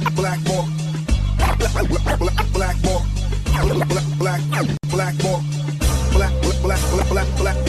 black, black more. Black, black, black, more. Black, black, black more. Black, black, black, black, black,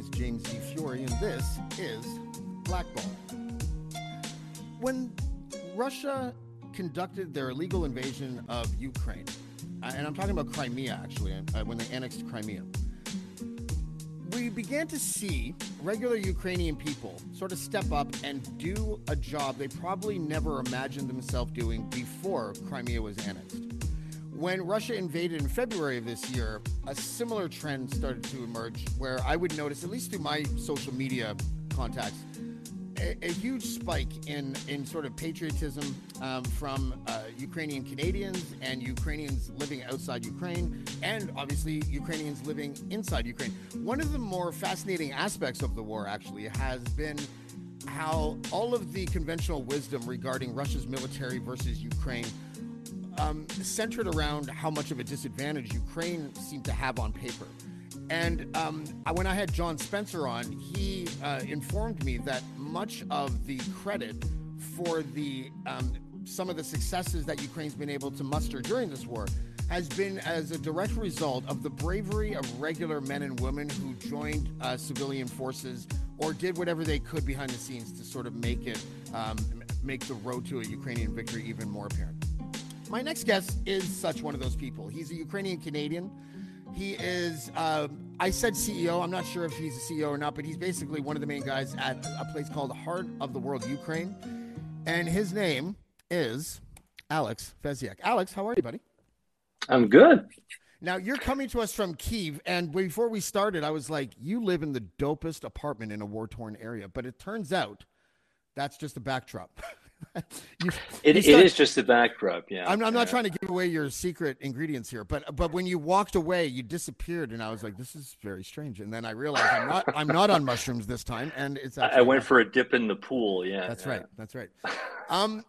is James E. Fiore, and this is Blackball. When Russia conducted their illegal invasion of Ukraine, uh, and I'm talking about Crimea actually, uh, when they annexed Crimea, we began to see regular Ukrainian people sort of step up and do a job they probably never imagined themselves doing before Crimea was annexed. When Russia invaded in February of this year, a similar trend started to emerge where I would notice, at least through my social media contacts, a, a huge spike in, in sort of patriotism um, from uh, Ukrainian Canadians and Ukrainians living outside Ukraine, and obviously Ukrainians living inside Ukraine. One of the more fascinating aspects of the war actually has been how all of the conventional wisdom regarding Russia's military versus Ukraine um, centered around how much of a disadvantage Ukraine seemed to have on paper. And um, when I had John Spencer on, he uh, informed me that much of the credit for the um, some of the successes that Ukraine's been able to muster during this war has been as a direct result of the bravery of regular men and women who joined uh, civilian forces or did whatever they could behind the scenes to sort of make it um, make the road to a Ukrainian victory even more apparent. My next guest is such one of those people. He's a Ukrainian Canadian. He is, um, I said CEO. I'm not sure if he's a CEO or not, but he's basically one of the main guys at a place called Heart of the World Ukraine. And his name is Alex Fesiak. Alex, how are you, buddy? I'm good. Now, you're coming to us from Kiev. And before we started, I was like, you live in the dopest apartment in a war torn area. But it turns out that's just a backdrop. You- It, you start- is just a backdrop. Yeah. I'm, I'm not Yeah. trying to give away your secret ingredients here, but but when you walked away, you disappeared, and I was like, "This is very strange." And then I realized I'm not I'm not on mushrooms this time, and it's I- I went for a dip in the pool. Yeah. that's yeah. right, that's right. Um,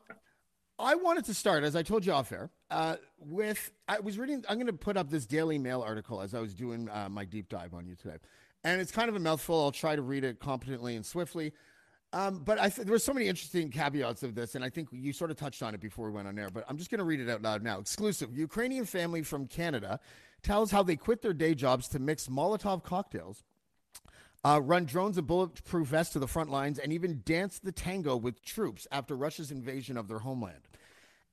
I wanted to start, as I told you off air, uh, with I was reading. I'm going to put up this Daily Mail article as I was doing uh, my deep dive on you today, and it's kind of a mouthful. I'll try to read it competently and swiftly. Um, but I th- there were so many interesting caveats of this, and I think you sort of touched on it before we went on air. But I'm just going to read it out loud now. Exclusive: Ukrainian family from Canada tells how they quit their day jobs to mix Molotov cocktails, uh, run drones and bulletproof vests to the front lines, and even dance the tango with troops after Russia's invasion of their homeland.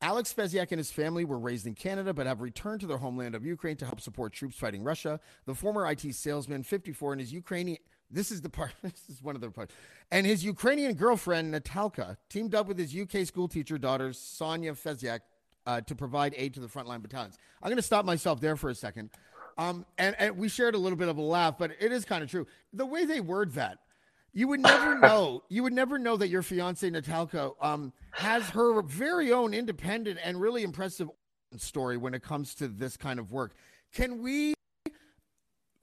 Alex Fesiak and his family were raised in Canada but have returned to their homeland of Ukraine to help support troops fighting Russia. The former IT salesman, 54, and his Ukrainian this is the part this is one of the parts. And his Ukrainian girlfriend Natalka teamed up with his UK school teacher daughter Sonia Fesiak uh, to provide aid to the frontline battalions. I'm going to stop myself there for a second. Um, and, and we shared a little bit of a laugh, but it is kind of true. The way they word that, you would never know. You would never know that your fiance Natalka um, has her very own independent and really impressive story when it comes to this kind of work. Can we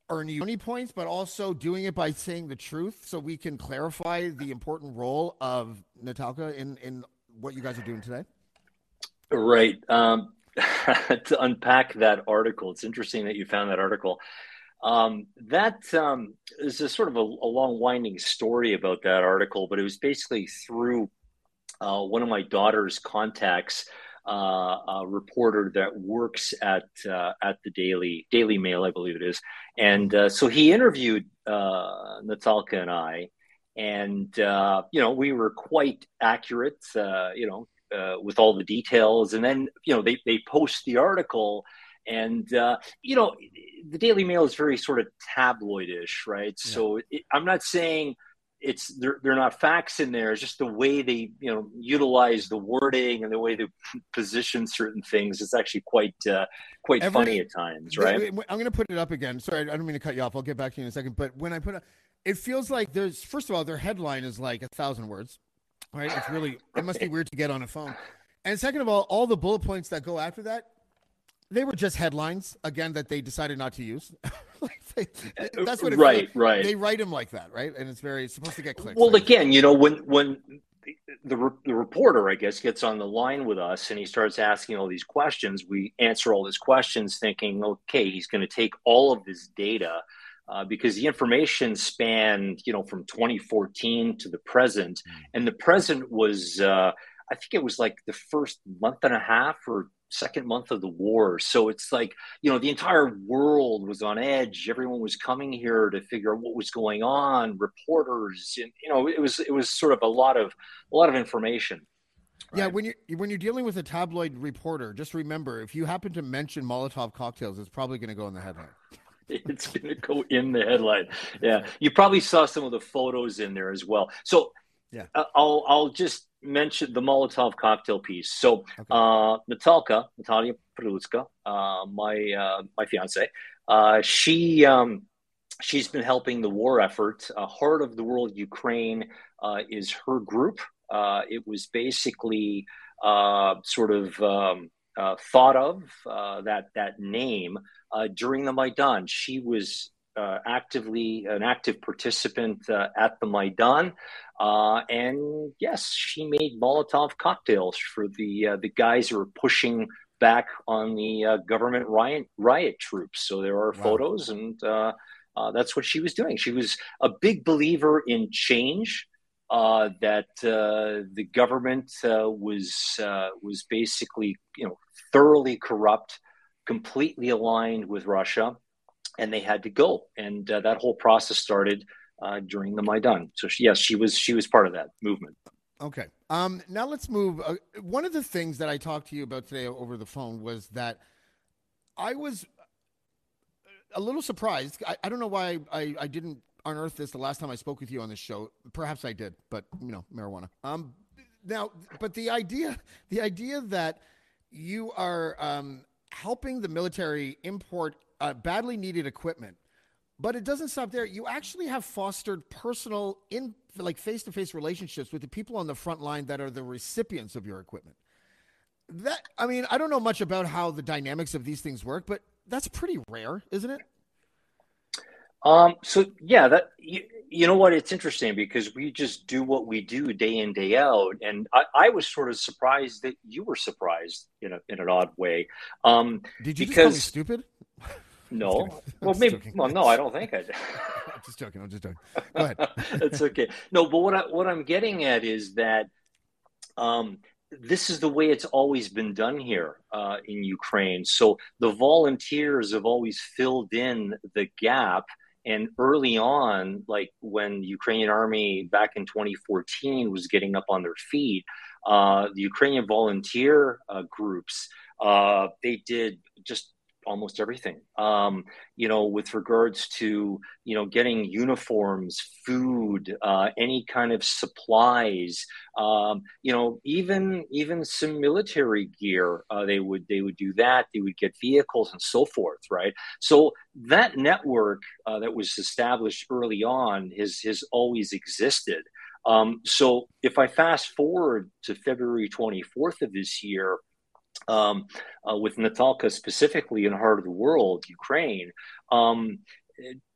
earn you money points, but also doing it by saying the truth, so we can clarify the important role of Natalka in in what you guys are doing today? Right. Um, to unpack that article, it's interesting that you found that article. Um, that um, is a sort of a, a long, winding story about that article, but it was basically through uh, one of my daughter's contacts, uh, a reporter that works at uh, at the Daily Daily Mail, I believe it is, and uh, so he interviewed uh, Natalka and I, and uh, you know we were quite accurate, uh, you know, uh, with all the details, and then you know they they post the article. And uh, you know, the Daily Mail is very sort of tabloidish, right? Yeah. So it, I'm not saying it's they're, they're not facts in there. It's just the way they you know utilize the wording and the way they position certain things. It's actually quite uh, quite Every- funny at times, right? Wait, wait, I'm going to put it up again. Sorry, I don't mean to cut you off. I'll get back to you in a second. But when I put it, it feels like there's first of all, their headline is like a thousand words, right? It's really it must be weird to get on a phone. And second of all, all the bullet points that go after that, they were just headlines again that they decided not to use. they, that's what right, right. They write them like that, right? And it's very it's supposed to get clicks. Well, again, you know, when when the the reporter, I guess, gets on the line with us and he starts asking all these questions, we answer all his questions, thinking, okay, he's going to take all of this data. Uh, because the information spanned, you know, from 2014 to the present, hmm. and the present was, uh, I think it was like the first month and a half or second month of the war. So it's like, you know, the entire world was on edge. Everyone was coming here to figure out what was going on, reporters, and you know, it was it was sort of a lot of a lot of information. Right? Yeah, when you when you're dealing with a tabloid reporter, just remember if you happen to mention Molotov cocktails, it's probably going to go in the headline. it's going to go in the headline. Yeah, you probably saw some of the photos in there as well. So, yeah, uh, I'll I'll just mention the Molotov cocktail piece. So okay. uh, Natalka, Natalia Prelutska, uh, my uh, my fiance, uh, she um, she's been helping the war effort. Uh, Heart of the World Ukraine uh, is her group. Uh, it was basically uh, sort of um, uh, thought of uh, that that name uh, during the Maidan. She was uh, actively an active participant uh, at the Maidan, uh, and yes, she made Molotov cocktails for the uh, the guys who were pushing back on the uh, government riot riot troops. So there are wow. photos, and uh, that's what she was doing. She was a big believer in change. that the government was was basically you know thoroughly corrupt, completely aligned with Russia and they had to go. And uh, that whole process started uh, during the Maidan. So she, yes, she was she was part of that movement. Okay. Um, now let's move. Uh, one of the things that I talked to you about today over the phone was that I was a little surprised. I, I don't know why I, I didn't unearth this the last time I spoke with you on this show. Perhaps I did, but you know, marijuana. Um, now, but the idea, the idea that you are um, helping the military import uh, badly needed equipment. But it doesn't stop there. You actually have fostered personal, in like face to face relationships with the people on the front line that are the recipients of your equipment. That I mean, I don't know much about how the dynamics of these things work, but that's pretty rare, isn't it? Um, so yeah, that you, you know what? It's interesting because we just do what we do day in day out, and I, I was sort of surprised that you were surprised in a in an odd way. Um, Did you because, stupid? No. well, maybe. Well, no, I don't think I did. I'm just joking. I'm just joking. Go ahead. That's okay. No, but what I, what I'm getting at is that um, this is the way it's always been done here uh, in Ukraine. So the volunteers have always filled in the gap and early on, like when the Ukrainian army back in 2014 was getting up on their feet, uh, the Ukrainian volunteer uh, groups, uh, they did just almost everything. Um, you know, with regards to you know getting uniforms, food, uh, any kind of supplies. Um, you know, even even some military gear. Uh, they would they would do that. They would get vehicles and so forth. Right. So that network uh, that was established early on has has always existed. Um, so if I fast forward to February 24th of this year, um, uh, with Natalka specifically in Heart of the World, Ukraine. Um,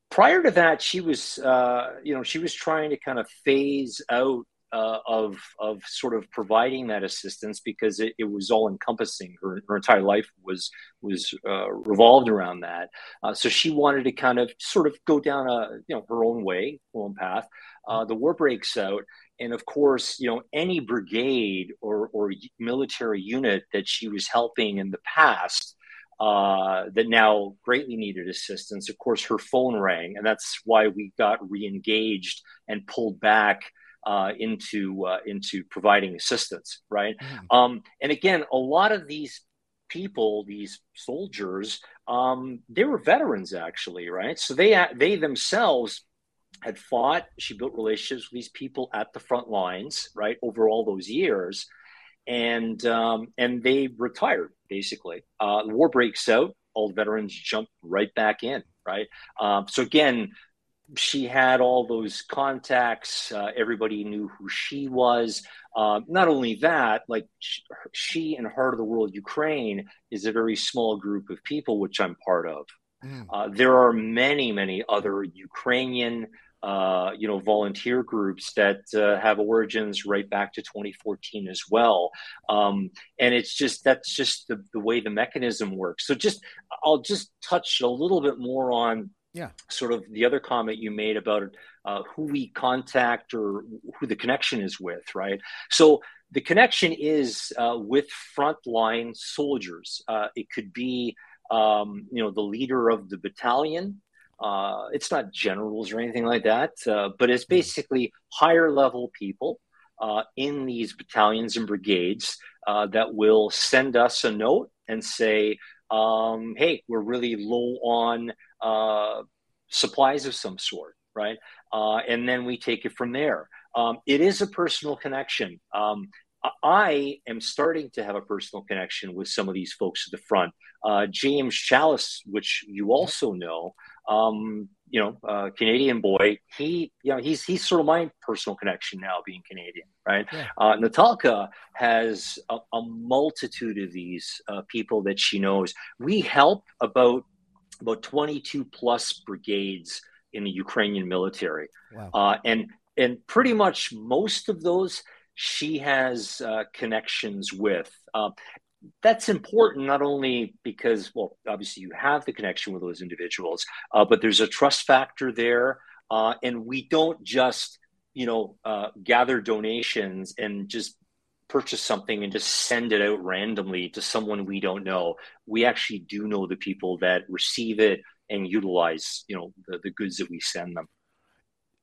prior to that, she was, uh, you know, she was trying to kind of phase out uh, of of sort of providing that assistance because it, it was all encompassing. Her, her, entire life was was uh, revolved around that. Uh, so she wanted to kind of sort of go down a you know her own way, her own path. Uh, the war breaks out, and of course, you know, any brigade or, or military unit that she was helping in the past uh, that now greatly needed assistance, of course, her phone rang, and that's why we got re-engaged and pulled back uh, into uh, into providing assistance, right? Mm. Um, and again, a lot of these people, these soldiers, um, they were veterans actually, right? So they they themselves had fought. She built relationships with these people at the front lines, right, over all those years, and um, and they retired basically. Uh, the war breaks out. All the veterans jump right back in, right? Um, so again, she had all those contacts. Uh, everybody knew who she was. Uh, not only that, like she and Heart of the World Ukraine is a very small group of people, which I'm part of. Mm. Uh, there are many, many other Ukrainian, uh, you know, volunteer groups that uh, have origins right back to 2014 as well. Um, and it's just that's just the, the way the mechanism works. So just I'll just touch a little bit more on yeah sort of the other comment you made about uh, who we contact or who the connection is with right so the connection is uh, with frontline soldiers uh, it could be um, you know the leader of the battalion uh, it's not generals or anything like that uh, but it's hmm. basically higher level people uh, in these battalions and brigades that will send us a note and say um, hey, we're really low on uh, supplies of some sort, right? Uh, and then we take it from there. Um, it is a personal connection. Um, I am starting to have a personal connection with some of these folks at the front. Uh, James Chalice, which you also know, um, you know, uh, Canadian boy. He, you know, he's he's sort of my personal connection now, being Canadian, right? Yeah. Uh, Natalka has a, a, multitude of these uh, people that she knows. We help about about twenty two plus brigades in the Ukrainian military, wow. Uh, and and pretty much most of those she has uh, connections with. That's important not only because well obviously you have the connection with those individuals uh, but there's a trust factor there uh, and we don't just you know uh, gather donations and just purchase something and just send it out randomly to someone we don't know. We actually do know the people that receive it and utilize you know the, the goods that we send them.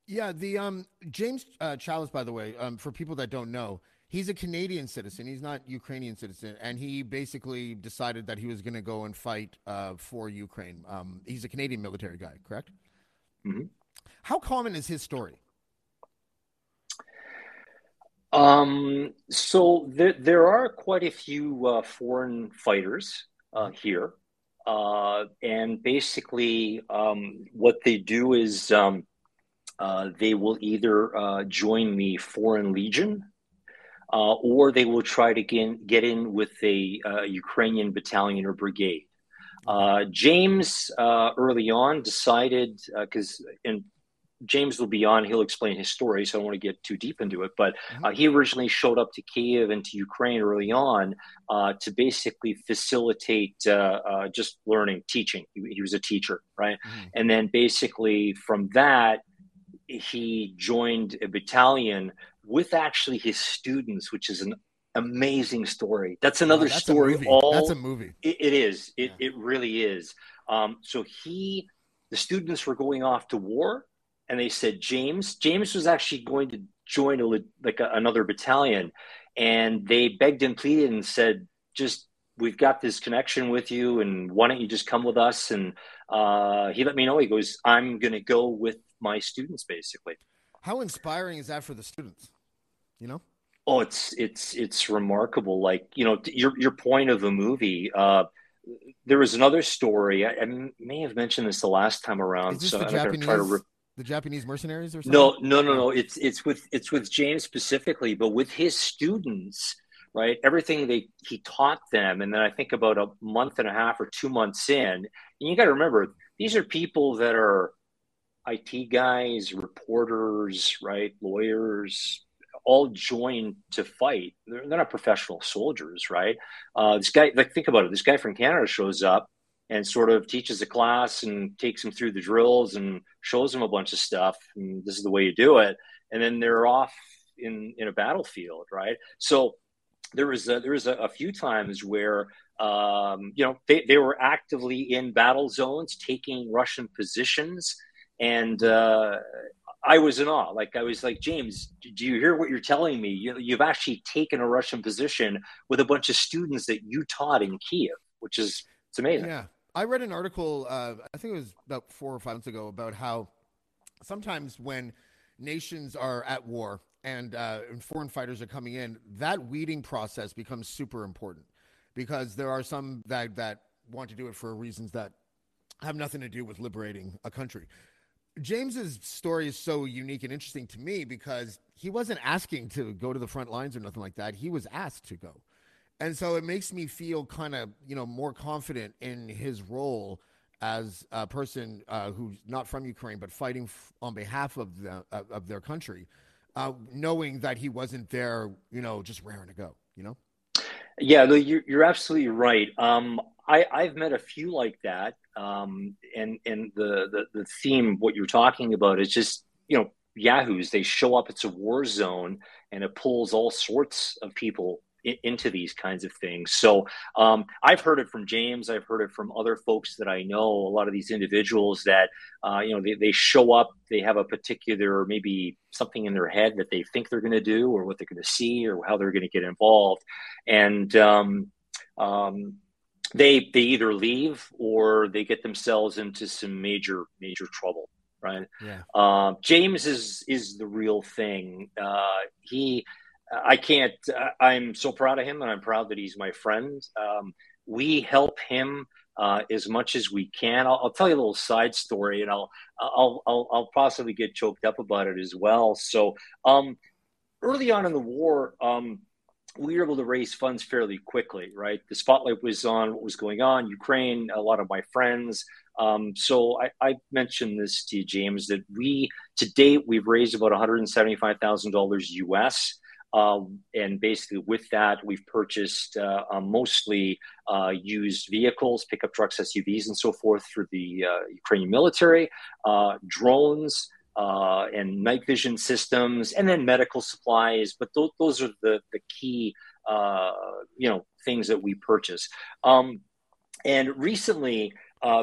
Yeah the um james uh, chalice by the way um, for people that don't know he's a Canadian citizen. He's not Ukrainian citizen, and he basically decided that he was going to go and fight uh, for Ukraine. Um, he's a Canadian military guy, correct? Mm-hmm. How common is his story? Um, so there, there are quite a few uh, foreign fighters uh, here. Uh, and basically, um, what they do is um, uh, they will either uh, join the Foreign Legion, uh, or they will try to get, get in with a uh, Ukrainian battalion or brigade. Uh, James uh, early on decided because uh, and James will be on. He'll explain his story, so I don't want to get too deep into it. But mm-hmm. uh, he originally showed up to Kiev and to Ukraine early on uh, to basically facilitate just learning, teaching. He, he, was a teacher, right? Mm-hmm. And then basically from that, he joined a battalion with actually his students, which is an amazing story. That's another oh, that's story. All that's a movie. it, it is. It yeah. it really is. Um, so he, the students were going off to war, and they said James. James was actually going to join a, like a, another battalion, and they begged and pleaded and said, just we've got this connection with you, and why don't you just come with us? And uh, he let me know. He goes, I'm going to go with my students, basically. How inspiring is that for the students? You know oh it's it's it's remarkable like you know your your point of the movie uh there was another story I, I may have mentioned this the last time around so i'm to try to re- the Japanese mercenaries or something? No, no, no, no. It's it's with it's with James specifically, but with his students, right? Everything they he taught them, and then I think about a month and a half or two months in, and you got to remember these are people that are IT guys, reporters, right, lawyers, all joined to fight. They're, they're not professional soldiers, right? Uh, this guy, like, think about it. This guy from Canada shows up and sort of teaches a class and takes them through the drills and shows them a bunch of stuff. And this is the way you do it. And then they're off in in a battlefield, right? So there was a, there was a, a few times where um, you know they, they were actively in battle zones, taking Russian positions, and uh, I was in awe. Like I was like, James, do you hear what you're telling me? You, have actually taken a Russian position with a bunch of students that you taught in Kiev, which is it's amazing. Yeah, I read an article. Uh, I think it was about four or five months ago about how sometimes when nations are at war and, uh, and foreign fighters are coming in, that weeding process becomes super important because there are some that that want to do it for reasons that have nothing to do with liberating a country James's story is so unique and interesting to me because he wasn't asking to go to the front lines or nothing like that. He was asked to go. And so it makes me feel kind of, you know, more confident in his role as a person uh, who's not from Ukraine but fighting f- on behalf of the uh, of their country, uh, knowing that he wasn't there, you know, just raring to go. You know. Yeah, you're, you're absolutely right. Um, I, I've met a few like that, um, and and the, the the theme what you're talking about is just you know yahoos. They show up. It's a war zone, and it pulls all sorts of people into these kinds of things. So um, I've heard it from James. I've heard it from other folks that I know. A lot of these individuals that uh, you know they, they show up. They have a particular maybe something in their head that they think they're going to do, or what they're going to see, or how they're going to get involved, and um, um, they they either leave or they get themselves into some major major trouble right yeah. uh, james is is the real thing uh, he I can't. I'm so proud of him, and I'm proud that he's my friend. Um, we help him uh, as much as we can. I'll, I'll, tell you a little side story, and I'll I'll I'll, I'll possibly get choked up about it as well. So, um, early on in the war, um, we were able to raise funds fairly quickly. Right, the spotlight was on what was going on Ukraine. A lot of my friends. Um, so I, I, mentioned this to you, James, that we to date we've raised about one hundred and seventy five thousand dollars US. Um, and basically, with that, we've purchased uh, uh, mostly uh, used vehicles, pickup trucks, SUVs, and so forth for the uh, Ukrainian military, uh, drones, uh, and night vision systems, and then medical supplies. But th- those are the, the key, you know, things that we purchase. Um, and recently,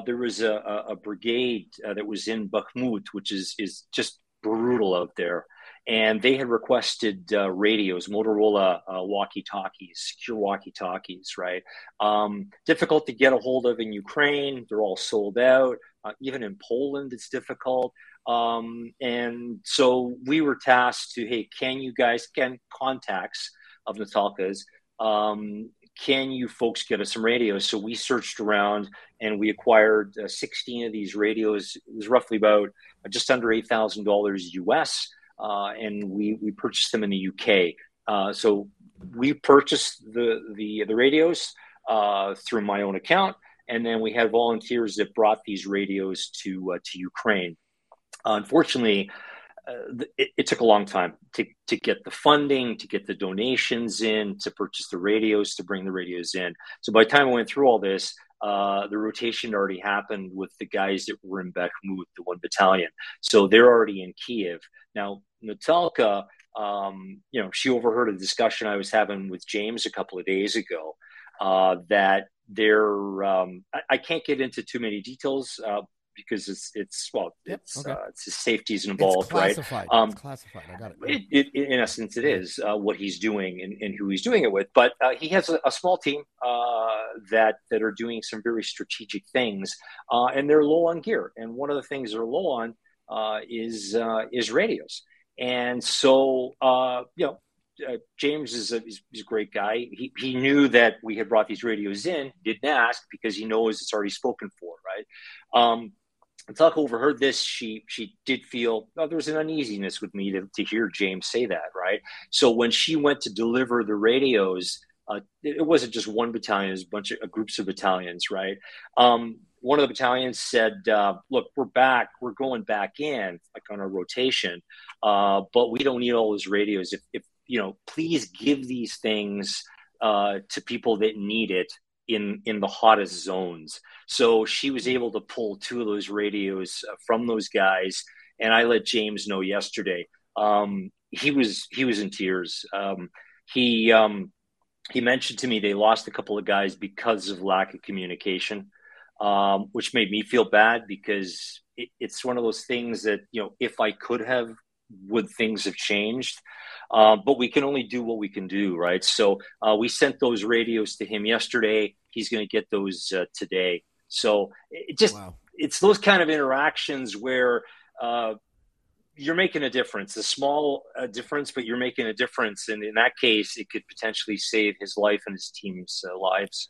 there was a, a brigade that was in Bakhmut, which is is just brutal out there and they had requested uh, radios, Motorola uh, walkie-talkies, secure walkie-talkies. Right, um, difficult to get a hold of in Ukraine. They're all sold out. Uh, even in Poland, it's difficult. Um, and so we were tasked to, hey, can you guys, can contacts of Natalka's, um, can you folks get us some radios? So we searched around and we acquired uh, 16 of these radios. It was roughly about uh, just under $8,000 US and we we purchased them in the UK. Uh, so we purchased the the the radios uh, through my own account, and then we had volunteers that brought these radios to uh, to Ukraine. unfortunately. Uh, it, it, took a long time to, to get the funding, to get the donations in, to purchase the radios, to bring the radios in. So by the time I went through all this, uh, the rotation already happened with the guys that were in Bakhmut, the one battalion. So they're already in Kiev. Now, Natalka, um, you know, she overheard a discussion I was having with James a couple of days ago uh, that there, um, I, I, can't get into too many details uh, because it's it's well it's okay. uh, it's safety's involved, right? Um, it's classified. I got it. it, it in essence, it is uh, what he's doing and, and, who he's doing it with. But uh, he has a, a small team uh, that that are doing some very strategic things, uh, and they're low on gear. And one of the things they're low on uh, is is radios. And so, uh, you know, uh, James is a, he's, he's, a great guy. He, he knew that we had brought these radios in, didn't ask because he knows it's already spoken for, right? Um, Tuck overheard this. She she did feel oh, there was an uneasiness with me to, to hear James say that, right? So when she went to deliver the radios, uh, it wasn't just one battalion; it was a bunch of uh, groups of battalions, right? Um, one of the battalions said, uh, "Look, we're back. We're going back in, like on a rotation, uh, but we don't need all those radios. If, if you know, please give these things uh, to people that need it in in the hottest zones. So she was able to pull two of those radios uh, from those guys, and I let James know yesterday. Um, he was he was in tears. Um, he um, he mentioned to me they lost a couple of guys because of lack of communication, um, which made me feel bad because it, it's one of those things that you know if I could have, would things have changed? Uh, but we can only do what we can do, right? So uh, we sent those radios to him yesterday. He's going to get those uh, today. So it just wow. it's those kind of interactions where uh, you're making a difference, a small uh, difference, but you're making a difference. And in that case, it could potentially save his life and his team's lives.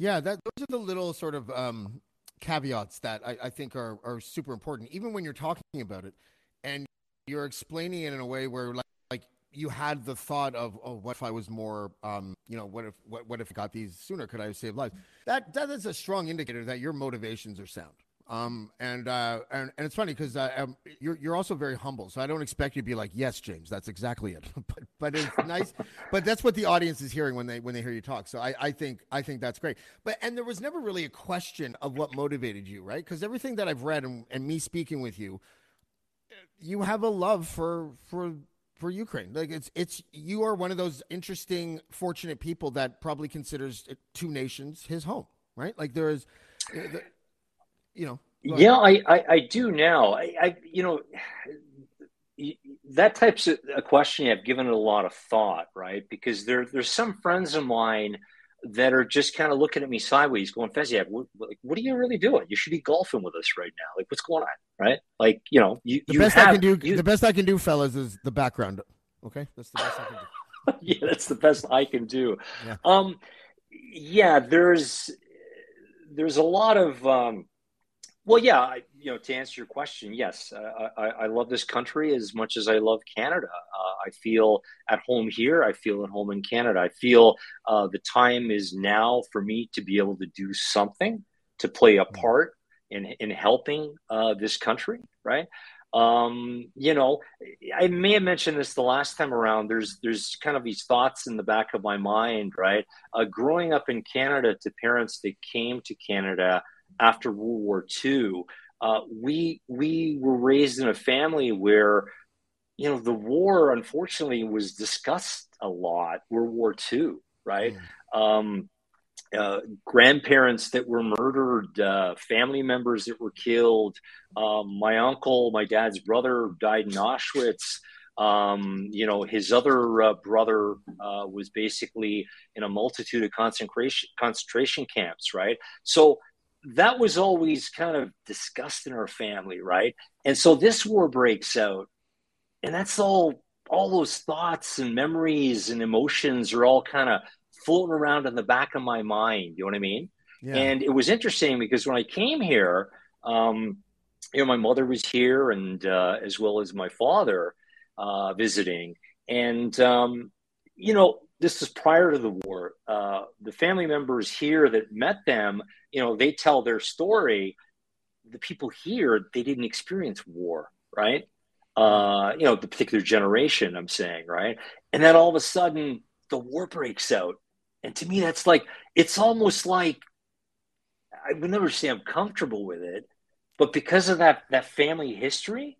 Yeah, that those are the little sort of um, caveats that I, I think are, are super important, even when you're talking about it and you're explaining it in a way where like, like you had the thought of oh what if i was more um you know what if what, what if i got these sooner? Could i have saved lives? That that is a strong indicator that your motivations are sound um and uh and, and it's funny because uh, um, you're you're also very humble so i don't expect you to be like yes james that's exactly it but but it's nice but that's what the audience is hearing when they when they hear you talk so i i think i think that's great but and there was never really a question of what motivated you right because everything that i've read and, and me speaking with you you have a love for for for Ukraine. Like it's it's you are one of those interesting, fortunate people that probably considers two nations his home, right? Like there is, you know. Yeah, I, I, I do now. I, I you know that type's of a question I've given it a lot of thought, right? Because there there's some friends of mine that are just kind of looking at me sideways, going, Fesiak, what, like, what are you really doing? You should be golfing with us right now. Like, what's going on? Right? Like, you know, you, the you best have, I can do. you, the best I can do, fellas, is the background. Okay, that's the best I can do. yeah, that's the best I can do. Yeah. Um, yeah, there's there's a lot of um, well, yeah, I, you know, to answer your question, yes, uh, I, I, love this country as much as I love Canada. Uh, I feel at home here. I feel at home in Canada. I feel uh, the time is now for me to be able to do something to play a mm. part in in helping uh, this country. Right. Um, you know, I may have mentioned this the last time around. There's there's kind of these thoughts in the back of my mind. Right. Uh, growing up in Canada to parents that came to Canada after World War II, uh, we we were raised in a family where you know the war unfortunately was discussed a lot. World War II, right? Mm. Um, uh, grandparents that were murdered, uh, family members that were killed. Um, my uncle, my dad's brother, died in Auschwitz. Um, you know, his other uh, brother uh, was basically in a multitude of concentration concentration camps, right? So that was always kind of discussed in our family, right? And so this war breaks out, and that's all all those thoughts and memories and emotions are all kind of floating around in the back of my mind. You know what I mean? Yeah. And it was interesting because when I came here, um, you know, my mother was here, and uh, as well as my father uh, visiting, and um, you know, this is prior to the war. Uh, the family members here that met them, you know, they tell their story. The people here, they didn't experience war, right? Uh, you know, the particular generation, I'm saying, right? And then all of a sudden, the war breaks out. And to me, that's like, it's almost like I would never say I'm comfortable with it, but because of that, that family history,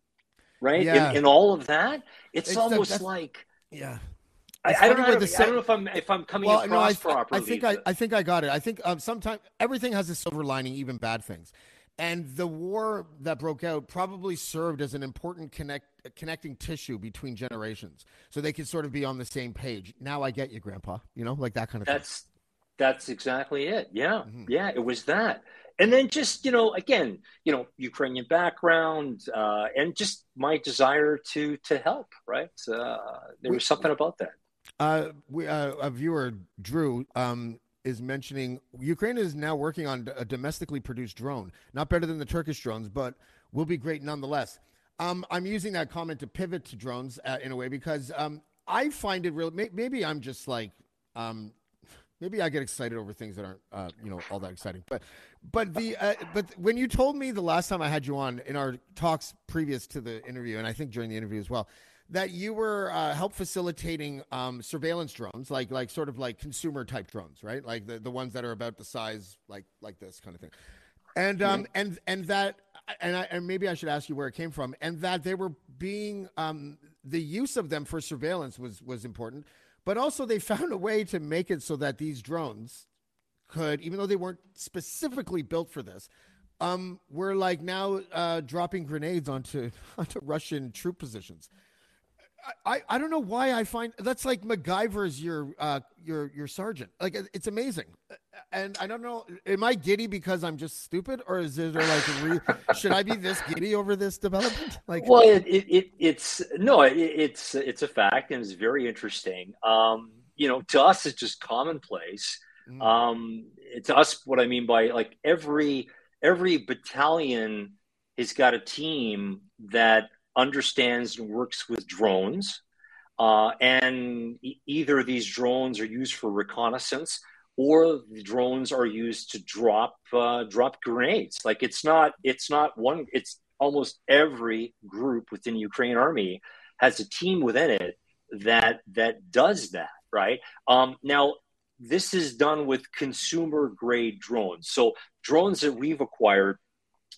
right? Yeah. And, and all of that, it's, It's almost like, Yeah. I, I, don't know, the I don't know if I'm if I'm coming Well, across no, I, properly. I think I, but- I think I got it. I think um, sometimes everything has a silver lining, even bad things. And the war that broke out probably served as an important connect connecting tissue between generations, so they could sort of be on the same page. Now I get you, Grandpa. You know, like that kind of thing. That's that's exactly it. Yeah, Mhm. yeah, it was that. And then just you know, again, you know, Ukrainian background, uh, and just my desire to to help. Right, uh, there We- was something about that. Uh, we, uh, a viewer, Drew, um, is mentioning Ukraine is now working on a domestically produced drone. Not better than the Turkish drones, but will be great nonetheless. Um, I'm using that comment to pivot to drones uh, in a way because um, I find it real. May, maybe I'm just like um, maybe I get excited over things that aren't, uh, you know, all that exciting. But, but the, uh, but when you told me the last time I had you on in our talks previous to the interview, and I think during the interview as well, that you were uh, help facilitating um, surveillance drones, like like sort of like consumer type drones, right? Like the, the ones that are about the size like like this kind of thing, and um and and that and I, and maybe I should ask you where it came from, and that they were being um the use of them for surveillance was was important, but also they found a way to make it so that these drones could, even though they weren't specifically built for this, um, were like now uh, dropping grenades onto onto Russian troop positions. I, I don't know why I find that's like MacGyver's your uh your your sergeant. Like it's amazing, and I don't know. Am I giddy because I'm just stupid, or is there like a re- should I be this giddy over this development? Like, well, it, it, it it's no, it, it's it's a fact, and it's very interesting. Um, you know, to us, it's just commonplace. Mm. Um, to us, what I mean by like every every battalion has got a team that understands and works with drones. Uh, and e- either these drones are used for reconnaissance or the drones are used to drop uh, drop grenades. Like it's not it's not one. It's almost every group within the Ukraine army has a team within it that that does that. Right um, now, this is done with consumer grade drones. So drones that we've acquired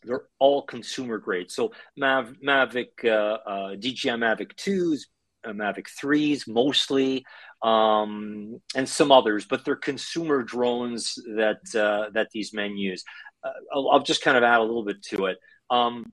they're all consumer grade. So Mav, Mavic, uh, uh, DJI Mavic 2s, uh, Mavic 3s mostly, um, and some others, but they're consumer drones that uh, that these men use. Uh, I'll, I'll, just kind of add a little bit to it. Um,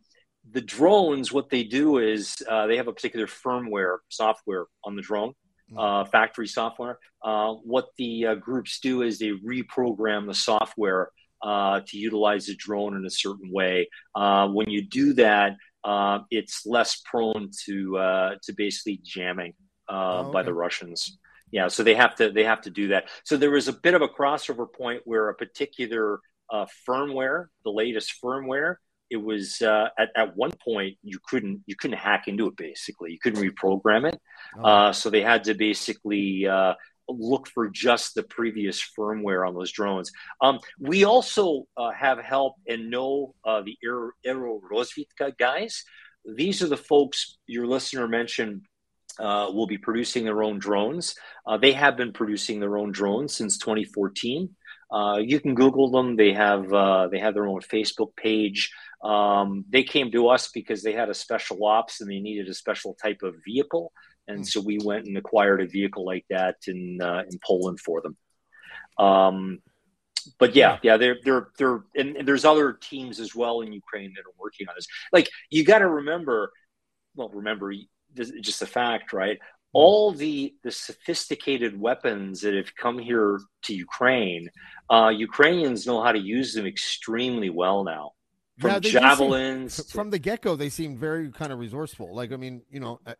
the drones, what they do is uh, they have a particular firmware software on the drone. Uh, factory software. Uh, what the uh, groups do is they reprogram the software uh, to utilize a drone in a certain way. Uh, when you do that, uh, it's less prone to uh, to basically jamming uh, Oh, by the Russians. Yeah, so they have to they have to do that. So there was a bit of a crossover point where a particular uh, firmware, the latest firmware, it was uh, at at one point you couldn't you couldn't hack into it. Basically, you couldn't reprogram it. Oh. Uh, so they had to basically uh, look for just the previous firmware on those drones. Um, we also uh, have help and know uh, the Aero, Rosvitka guys. These are the folks your listener mentioned uh, will be producing their own drones. Uh, they have been producing their own drones since 2014. Uh, you can Google them. They have uh, they have their own Facebook page. Um, they came to us because they had a special ops and they needed a special type of vehicle, and so we went and acquired a vehicle like that in uh, in Poland for them. Um, but yeah, yeah, they're they're they're and, and there's other teams as well in Ukraine that are working on this. Like you got to remember, well, remember just a fact, right? All the the sophisticated weapons that have come here to Ukraine, uh, Ukrainians know how to use them extremely well now. From Yeah, do seem- javelins, to- from the get go, they seem very kind of resourceful. Like, I mean, you know, uh,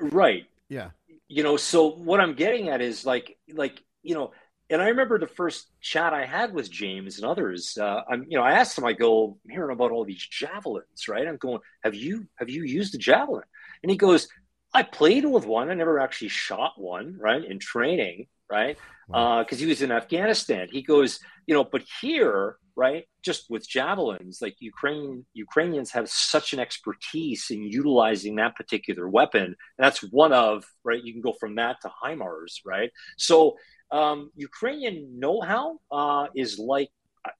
right? yeah. you know so what i'm getting at is like like you know and i remember the first chat i had with james and others uh, i'm you know i asked him i go I'm hearing about all these javelins right? I'm going have you have you used a javelin? And he goes i played with one. I never actually shot one right in training right? Because he was in afghanistan. He goes you know but here right? Just with javelins like ukraine ukrainians have such an expertise in utilizing that particular weapon. That's one of right you can go from that to HIMARS, right? So um, ukrainian know-how uh, is like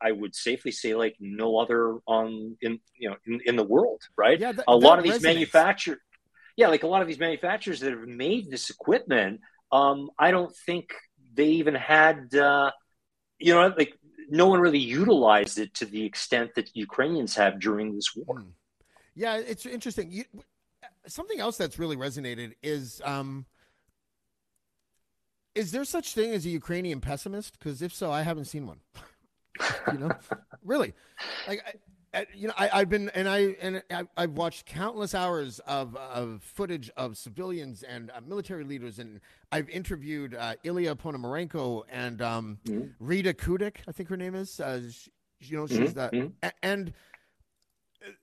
I- would safely say like no other on in you know in, in the world right? Yeah, that- a lot of these manufacturers yeah like a lot of these manufacturers that have made this equipment um, i don't think they even had uh, you know like no one really utilized it to the extent that ukrainians have during this war Mm. Yeah, it's interesting. You, something else that's really resonated is um, is there such thing as a Ukrainian pessimist? Because if so, I haven't seen one. you know, really, like. You know, I, I've been and I and I, I've watched countless hours of of footage of civilians and uh, military leaders, and I've interviewed uh, Ilya Ponomarenko and um, Mhm. Rita Kudik, I think her name is. Uh, she, you know, she's Mhm, that, mhm. a- and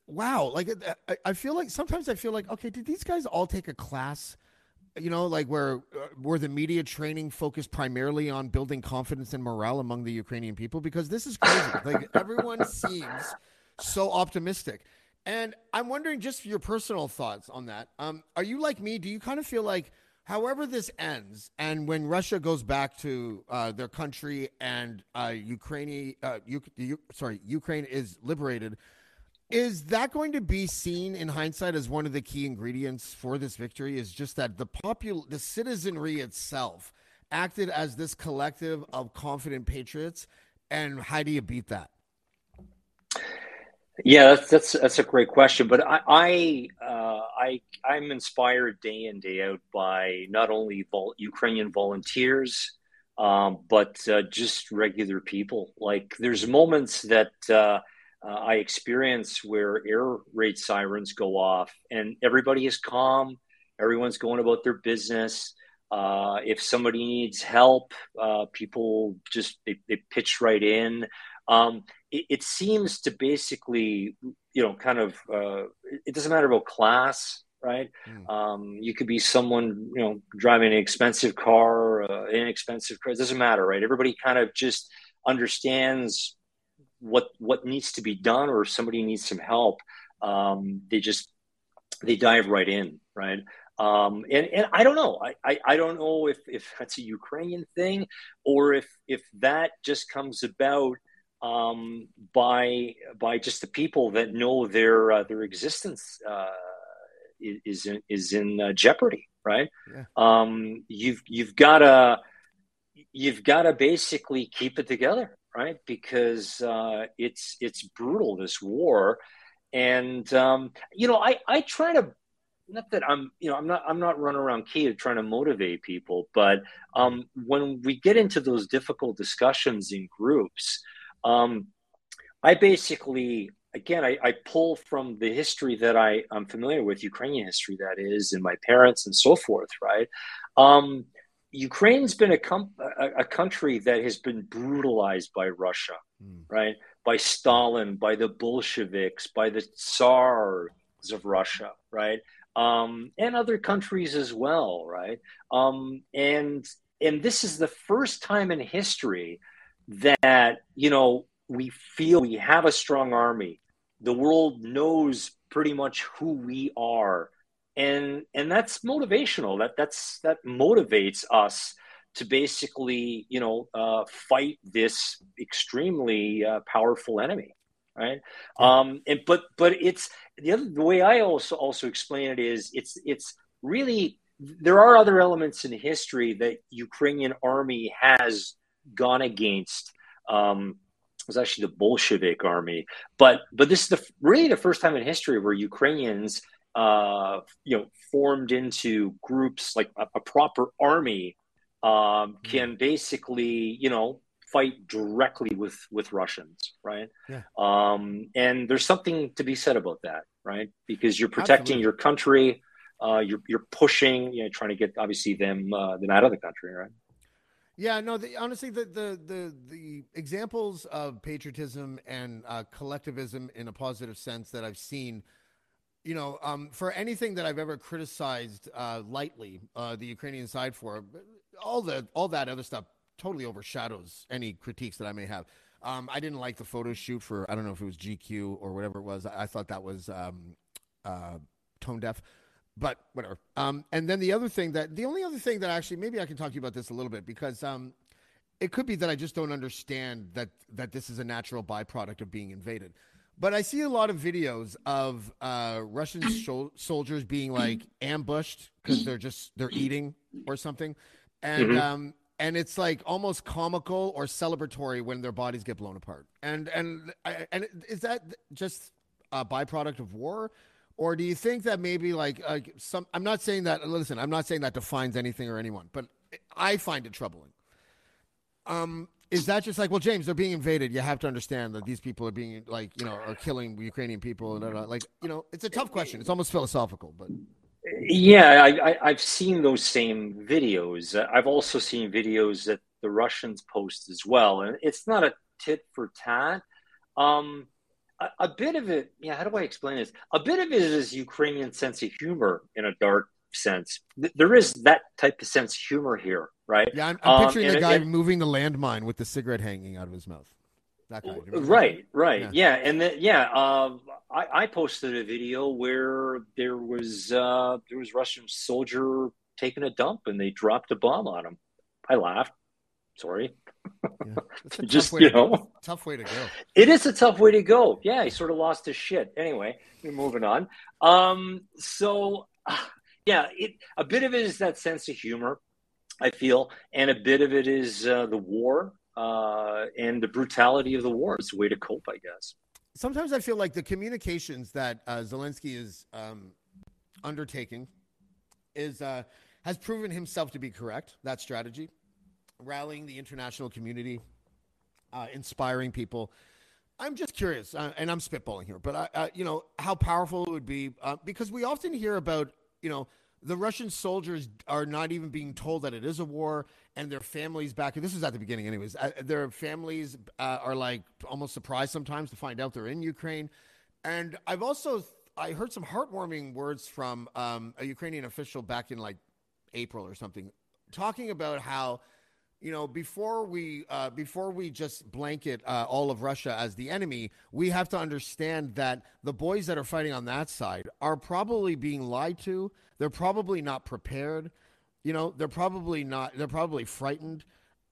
wow like uh, I, I feel like sometimes i feel like okay did these guys all take a class you know, like where uh, where the media training focused primarily on building confidence and morale among the Ukrainian people? Because this is crazy. like everyone seems so optimistic. And I'm wondering just your personal thoughts on that. Um, are you like me? Do you kind of feel like, however this ends, and when Russia goes back to uh, their country and uh, Ukraine, uh, U- sorry, Ukraine is liberated, is that going to be seen in hindsight as one of the key ingredients for this victory? Is just that the popul- the citizenry itself acted as this collective of confident patriots, and how do you beat that? Yeah, that's that's that's a great question. But I I uh, I I'm inspired day in day out by not only vol- Ukrainian volunteers, um, but uh, just regular people. Like there's moments that uh, uh, I experience where air raid sirens go off, and everybody is calm. Everyone's going about their business. Uh, if somebody needs help, uh, people just they, they pitch right in. Um, it, it, seems to basically, you know, kind of, uh, it doesn't matter about class, right? Mm. Um, you could be someone, you know, driving an expensive car, uh, inexpensive car. It doesn't matter, right? Everybody kind of just understands what what needs to be done, or if somebody needs some help. Um, they just they dive right in, right? Um, and, and I don't know. I, I, I, don't know if, if that's a Ukrainian thing or if if that just comes about um, by by just the people that know their uh, their existence uh, is in, is in uh, jeopardy, right? Yeah. Um, you've you've got to you've got to basically keep it together, right? Because uh, it's it's brutal this war, and um, you know I I try to not that I'm, you know, I'm not, I'm not running around Kiev trying to motivate people, but um, when we get into those difficult discussions in groups, um, I basically, again, I, I, pull from the history that I, I'm familiar with, Ukrainian history, that is, and my parents and so forth, right? Um, Ukraine's been a, com- a, a, country that has been brutalized by Russia, mm. right? By Stalin, by the Bolsheviks, by the Tsars of Russia, right? Um, and other countries as well, right? Um, and and this is the first time in history that you know we feel we have a strong army. The world knows pretty much who we are. And and that's motivational. That that's that motivates us to basically you know uh, fight this extremely uh, powerful enemy right um and but but it's the other the way i also also explain it is it's it's really there are other elements in history that ukrainian army has gone against um, was actually the Bolshevik army. But but this is the really the first time in history where Ukrainians uh, you know formed into groups like a, a proper army um, mm-hmm. can basically you know fight directly with with Russians, right? Yeah. Um, and there's something to be said about that, right? Because you're protecting Absolutely. your country, uh, you're you're pushing, you know, trying to get obviously them uh, them out of the country, right? Yeah, no. The, honestly, the, the the the examples of patriotism and uh, collectivism in a positive sense that I've seen, you know, um, for anything that I've ever criticized uh, lightly uh, the Ukrainian side for, all the all that other stuff totally overshadows any critiques that I may have. Um, I didn't like the photo shoot for I don't know if it was GQ or whatever it was. I, I thought that was um, uh, tone deaf but whatever. Um, and then the other thing that the only other thing that actually maybe I can talk to you about this a little bit because um, it could be that I just don't understand that that this is a natural byproduct of being invaded. But I see a lot of videos of uh, Russian soldiers being like ambushed because they're just they're eating or something, and mm-hmm. um, and it's like almost comical or celebratory when their bodies get blown apart. And and and is that just a byproduct of war? Or do you think that maybe like uh, some? I'm not saying that. Listen, I'm not saying that defines anything or anyone, but I find it troubling. Um, is that just like, well, James, they're being invaded. You have to understand that these people are being like, you know, are killing Ukrainian people, and like, you know, it's a tough question. It's almost philosophical, but. Yeah, I, I, have seen those same videos. I've also seen videos that the Russians post as well, and it's not a tit for tat. Um, a, bit of it, yeah. How do I explain this? A bit of it is Ukrainian sense of humor in a dark sense. There is that type of sense of humor here, right? Yeah, I'm, I'm picturing Um, the guy and- moving the landmine with the cigarette hanging out of his mouth. That guy. Do you remember that? Right, right, Yeah. yeah, and then yeah, um, I, I posted a video where there was uh, there was Russian soldier taking a dump and they dropped a bomb on him. I laughed. Sorry, Yeah. Just you go. know, Tough way to go. it is a tough way to go. Yeah, he sort of lost his shit. Anyway, we're moving on. Um, so ah, yeah, it a bit of it is that sense of humor, I feel, and a bit of it is uh, the war uh, and the brutality of the war. It's a way to cope, I guess. Sometimes I feel like the communications that uh, Zelensky is um, undertaking is uh, has proven himself to be correct. That strategy, rallying the international community, uh, inspiring people. I'm just curious, uh, and I'm spitballing here, but I, uh, you know how powerful it would be because we often hear about you know the Russian soldiers are not even being told that it is a war, and their families back. This is at the beginning, anyways. Uh, their families uh, are like almost surprised sometimes to find out they're in Ukraine, and I've also I heard some heartwarming words from um, a Ukrainian official back in like April or something, talking about how you know before we uh, before we just blanket uh, all of Russia as the enemy, we have to understand that the boys that are fighting on that side are probably being lied to. They're probably not prepared. You know, they're probably not. They're probably frightened.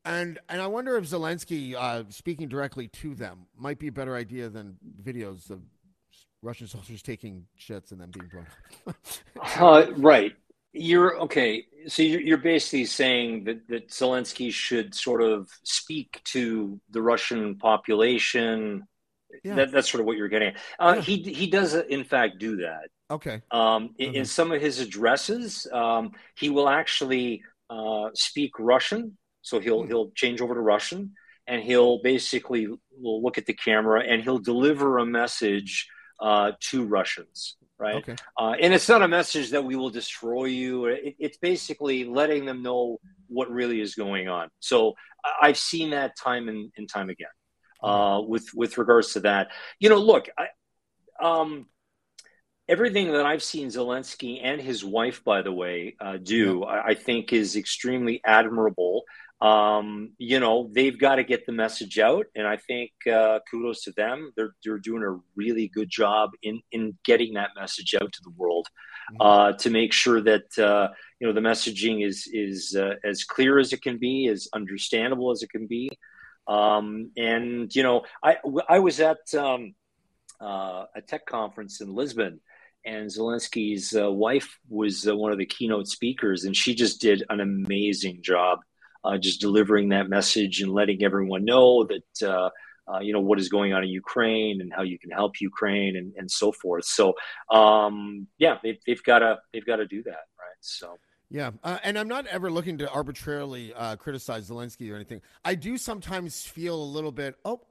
And and I wonder if Zelensky uh, speaking directly to them might be a better idea than videos of Russian soldiers taking shits and then being blown up. Uh, right. You're okay. So you're, you're basically saying that, that Zelensky should sort of speak to the Russian population. Yeah. That, that's sort of what you're getting at. Uh, Yeah. He he does in fact do that. okay. Um, in, in Mhm. some of his addresses, um, he will actually uh, speak Russian. So he'll Hmm. he'll change over to Russian, and he'll basically will look at the camera and he'll deliver a message uh, to Russians, right? Okay. Uh, and it's not a message that we will destroy you. It, it's basically letting them know what really is going on. So I've seen that time and, and time again uh, with with regards to that. You know, look, I, um, everything that I've seen Zelensky and his wife, by the way, uh, do, I, I think is extremely admirable. Um, you know, they've got to get the message out, and I think uh, kudos to them. They're they're doing a really good job in in getting that message out to the world uh, to make sure that uh, you know the messaging is is uh, as clear as it can be, as understandable as it can be. Um, and you know, I I was at um, uh, a tech conference in Lisbon, and Zelensky's uh, wife was uh, one of the keynote speakers, and she just did an amazing job, uh, just delivering that message and letting everyone know that uh, uh, you know what is going on in Ukraine and how you can help Ukraine and, and so forth. So um, yeah, they've, they've got to they've got to do that, right? So. Yeah, uh, and I'm not ever looking to arbitrarily uh, criticize Zelensky or anything. I do sometimes feel a little bit. Oh,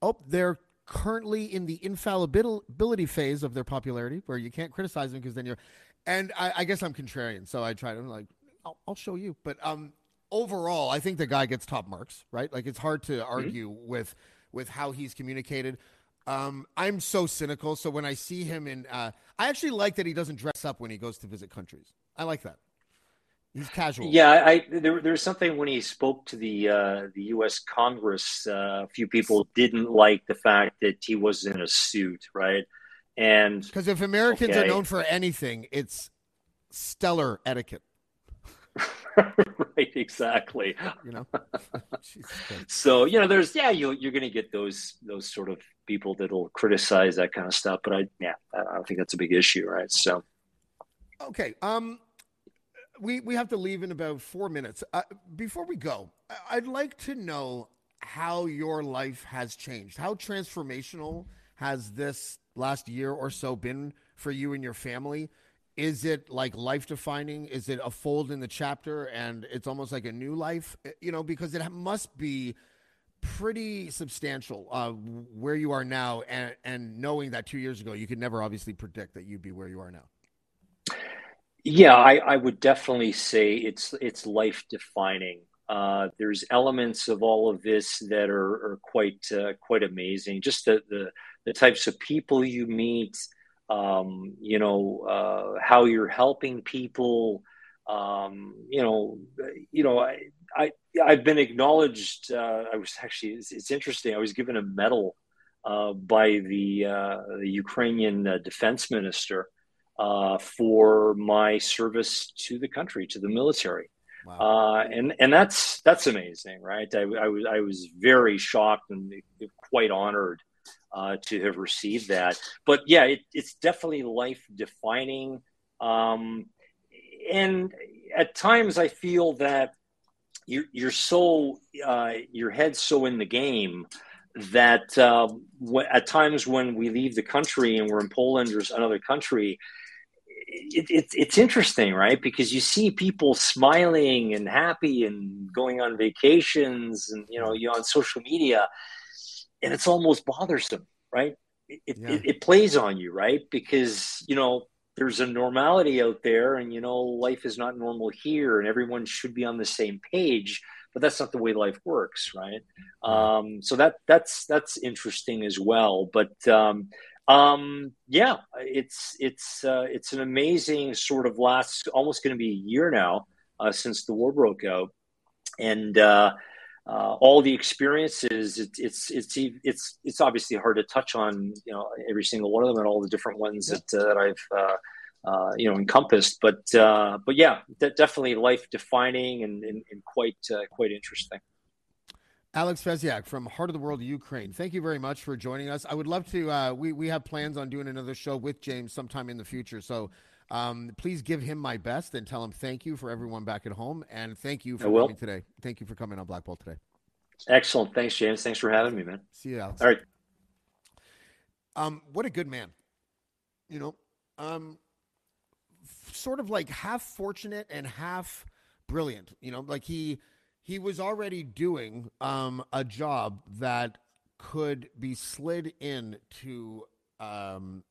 oh, they're currently in the infallibility phase of their popularity, where you can't criticize them because then you're. And I, I guess I'm contrarian, so I try to I'm like, I'll, I'll show you. But um, overall, I think the guy gets top marks, right? Like it's hard to argue with with how he's communicated. Um, I'm so cynical, so when I see him in, uh, I actually like that he doesn't dress up when he goes to visit countries. I like that. He's casual. Yeah, I there there's something when he spoke to the uh, the U.S. Congress. Uh, a few people didn't like the fact that he was in a suit, right? And Because if Americans are known for anything, it's stellar etiquette. right, exactly. You know. So you know, there's yeah, you you're going to get those those sort of people that'll criticize that kind of stuff. But I yeah, I don't think that's a big issue, right? So Okay. Um, we we have to leave in about four minutes. Uh, before we go, I'd like to know how your life has changed. How transformational has this last year or so been for you and your family? Is it like life defining? Is it a fold in the chapter and it's almost like a new life? Uh, You know, because it must be pretty substantial uh, where you are now and, and knowing that two years ago you could never obviously predict that you'd be where you are now. Yeah, I, I would definitely say it's it's life defining. Uh, there's elements of all of this that are, are quite uh, quite amazing. Just the, the the types of people you meet, um, you know, uh, how you're helping people. Um, you know, you know, I, I I've been acknowledged. Uh, I was actually it's, it's, interesting. I was given a medal uh, by the uh, the Ukrainian uh, defense minister uh, for my service to the country, to the military. Wow. Uh, and and that's that's amazing, right? I, I, was I was very shocked and quite honored uh, to have received that. But yeah, it, it's definitely life defining. Um, and at times, I feel that you're, you're so uh, your head's so in the game that uh, at times when we leave the country and we're in Poland or another country, it, it, it's interesting, right? Because you see people smiling and happy and going on vacations, and you know, you on social media, and it's almost bothersome, right? It, yeah. it, it plays on you, right? Because you know there's a normality out there, and you know life is not normal here, and everyone should be on the same page. But that's not the way life works, right? Um, so that that's that's interesting as well. But um, um, yeah, it's it's uh, it's an amazing sort of last almost going to be a year now uh, since the war broke out, and uh, uh, all the experiences. It, it's it's it's it's obviously hard to touch on you know every single one of them and all the different ones yeah. that uh, that I've. Uh, uh, you know, encompassed, but uh, but yeah, definitely life defining and, and, and quite uh, quite interesting. Alex Fesiak from Heart of the World, Ukraine. Thank you very much for joining us. I would love to. Uh, we we have plans on doing another show with James sometime in the future. So um, please give him my best and tell him thank you for everyone back at home and thank you for coming today. Thank you for coming on Black Bolt today. Excellent. Thanks, James. Thanks for having me, man. See you, Alex. All right. Um, what a good man. You know, um, sort of like half fortunate and half brilliant. You know, like he he was already doing um, a job that could be slid into um,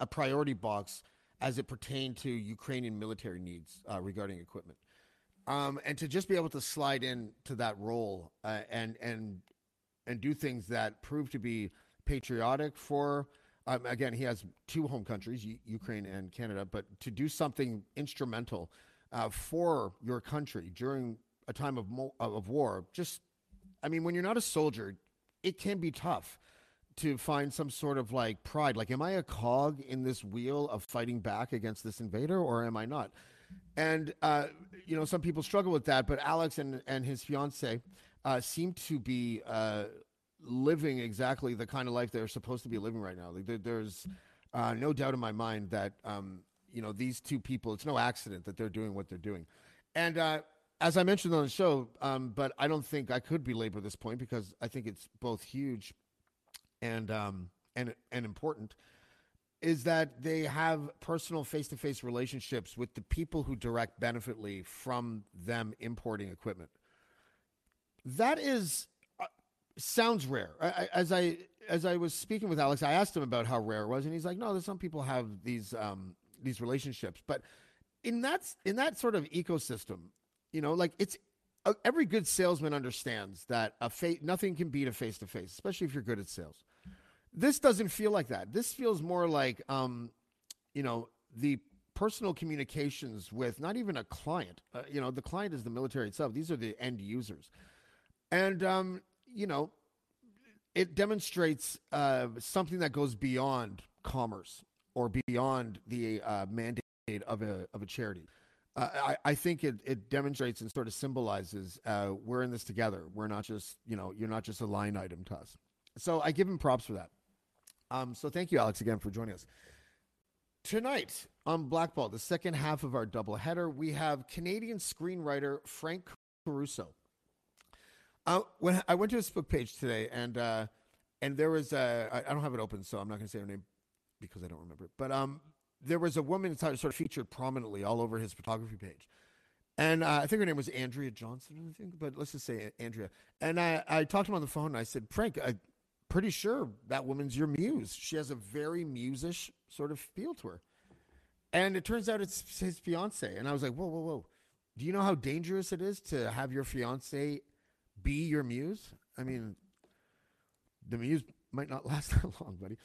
a priority box as it pertained to Ukrainian military needs uh, regarding equipment. Um, and to just be able to slide into that role uh, and and and do things that prove to be patriotic for um, again he has two home countries U- Ukraine and Canada but to do something instrumental uh, for your country during a time of mo- of war, just I mean, when you're not a soldier, it can be tough to find some sort of like pride. Like, am I a cog in this wheel of fighting back against this invader, or am I not? And uh, you know, some people struggle with that. But Alex and and his fiance uh, seem to be uh, living exactly the kind of life they're supposed to be living right now. Like, there, there's uh, no doubt in my mind that um, you know these two people. It's no accident that they're doing what they're doing. And uh, as I mentioned on the show, um, but I don't think I could belabor this point because I think it's both huge and um, and and important. Is that they have personal face-to-face relationships with the people who direct benefitly from them importing equipment. That is uh, sounds rare. I, as I as I was speaking with Alex, I asked him about how rare it was, and he's like, "No, there's some people have these um, these relationships, but." in that in that sort of ecosystem, you know, like it's uh, every good salesman understands that a fa- nothing can beat a face to face, especially if you're good at sales. This doesn't feel like that. This feels more like, um, you know, the personal communications with not even a client. Uh, you know, the client is the military itself. These are the end users, and um, you know, it demonstrates uh, something that goes beyond commerce or beyond the uh, mandate of a of a charity. Uh, I, I think it, it demonstrates and sort of symbolizes uh, we're in this together. We're not just, you know, you're not just a line item to us. So I give him props for that. Um, so thank you, Alex, again for joining us. Tonight on Black Bolt, the second half of our doubleheader, we have Canadian screenwriter Frank Caruso. Uh, when I went to his book page today, and uh, and there was a, I, I don't have it open, so I'm not going to say her name because I don't remember it. But um, there was a woman sort of featured prominently all over his photography page. And uh, I think her name was Andrea Johnson, I think, but let's just say Andrea. And I, I talked to him on the phone and I said, Frank, I'm pretty sure that woman's your muse. She has a very musish sort of feel to her. And it turns out it's his fiance. And I was like, whoa, whoa, whoa. Do you know how dangerous it is to have your fiance be your muse? I mean, the muse might not last that long, buddy.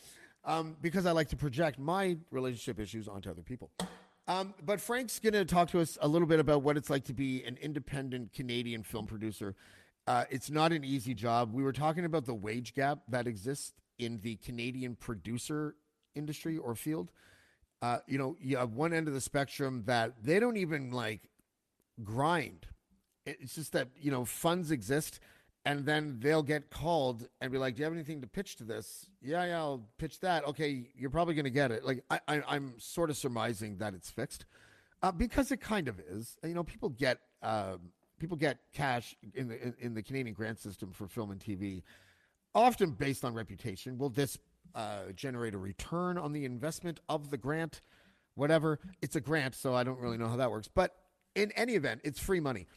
um, because I like to project my relationship issues onto other people. Um, but Frank's going to talk to us a little bit about what it's like to be an independent Canadian film producer. Uh, it's not an easy job. We were talking about the wage gap that exists in the Canadian producer industry or field. Uh, you know, you have one end of the spectrum that they don't even like grind. It's just that, you know, funds exist and then they'll get called and be like, "Do you have anything to pitch to this?" Yeah, yeah, I'll pitch that. Okay, you're probably going to get it. Like I, I, am sort of surmising that it's fixed uh, because it kind of is. You know, people get uh, people get cash in the in, in, the Canadian grant system for film and TV, often based on reputation. Will this uh, generate a return on the investment of the grant? Whatever, it's a grant, so I don't really know how that works. But in any event, it's free money.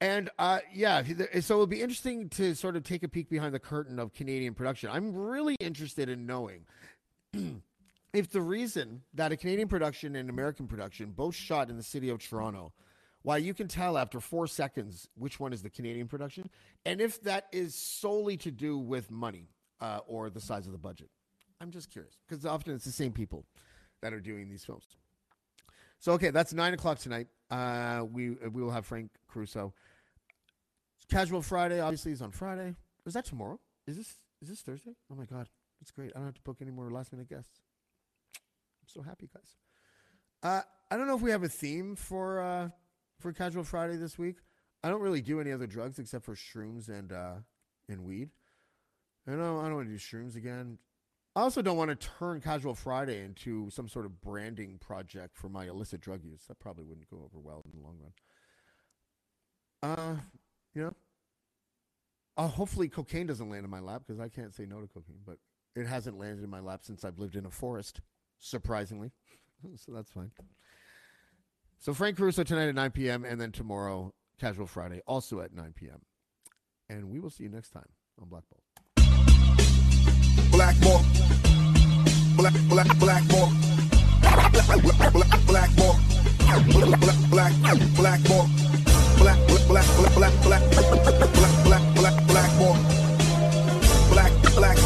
And uh, yeah, so it'll be interesting to sort of take a peek behind the curtain of Canadian production. I'm really interested in knowing if the reason that a Canadian production and American production both shot in the city of Toronto, why you can tell after four seconds which one is the Canadian production, and if that is solely to do with money uh, or the size of the budget. I'm just curious because often it's the same people that are doing these films. So okay, that's nine o'clock tonight. Uh, we we will have Frank Caruso. Casual Friday, obviously, is on Friday. Is that tomorrow? Is this is this Thursday? Oh my god, that's great! I don't have to book any more last minute guests. I'm so happy, guys. Uh, I don't know if we have a theme for uh, for Casual Friday this week. I don't really do any other drugs except for shrooms and uh, and weed. I know I don't want to do shrooms again. I also don't want to turn Casual Friday into some sort of branding project for my illicit drug use. That probably wouldn't go over well in the long run. Uh, you know, uh, hopefully cocaine doesn't land in my lap because I can't say no to cocaine, but it hasn't landed in my lap since I've lived in a forest, surprisingly. so that's fine. So Frank Caruso tonight at 9 p.m. and then tomorrow, Casual Friday, also at 9 p.m. And we will see you next time on Black Bolt. Blackmore. Black, black, Blackmore. Black, black, black, Blackmore. Black, black, black, black, black, black, black, black, black, black, black, black more. Black, black, black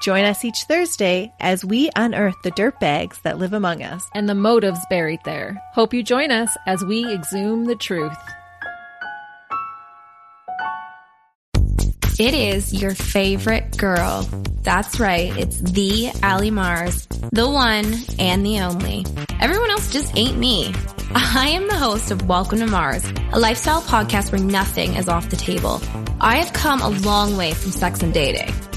Join us each Thursday as we unearth the dirt bags that live among us and the motives buried there. Hope you join us as we exhume the truth. It is your favorite girl. That's right, it's the Ali Mars, the one and the only. Everyone else just ain't me. I am the host of Welcome to Mars, a lifestyle podcast where nothing is off the table. I have come a long way from sex and dating